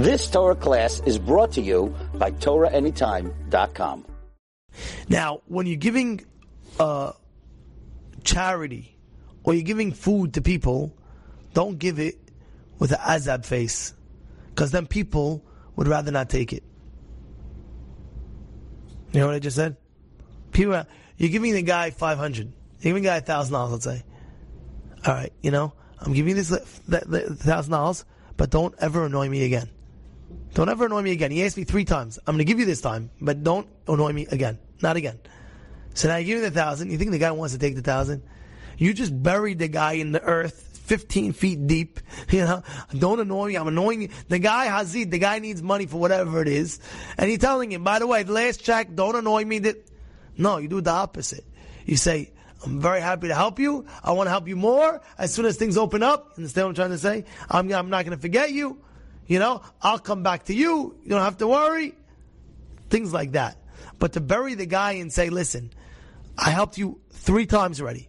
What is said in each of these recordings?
This Torah class is brought to you by TorahAnytime.com. Now, when you're giving uh, charity or you're giving food to people, don't give it with an azab face, because then people would rather not take it. You know what I just said? People, you're giving the guy five hundred. You're giving the guy a thousand dollars. Let's say. All right, you know, I'm giving this thousand dollars, but don't ever annoy me again. Don't ever annoy me again. He asked me three times. I'm going to give you this time, but don't annoy me again. Not again. So now you give me the thousand. You think the guy wants to take the thousand? You just buried the guy in the earth 15 feet deep. You know, don't annoy me. I'm annoying you. The guy Hazid, the guy needs money for whatever it is. And you're telling him, by the way, the last check, don't annoy me. That No, you do the opposite. You say, I'm very happy to help you. I want to help you more. As soon as things open up, understand what I'm trying to say? I'm, I'm not going to forget you. You know, I'll come back to you. You don't have to worry. Things like that. But to bury the guy and say, listen, I helped you three times already.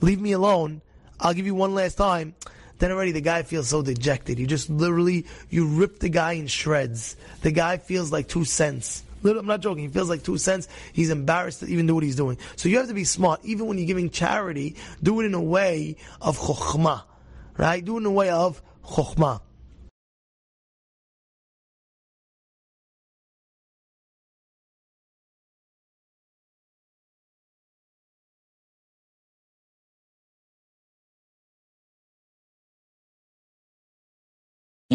Leave me alone. I'll give you one last time. Then already the guy feels so dejected. You just literally, you rip the guy in shreds. The guy feels like two cents. I'm not joking. He feels like two cents. He's embarrassed to even do what he's doing. So you have to be smart. Even when you're giving charity, do it in a way of chokhmah. Right? Do it in a way of chokhmah.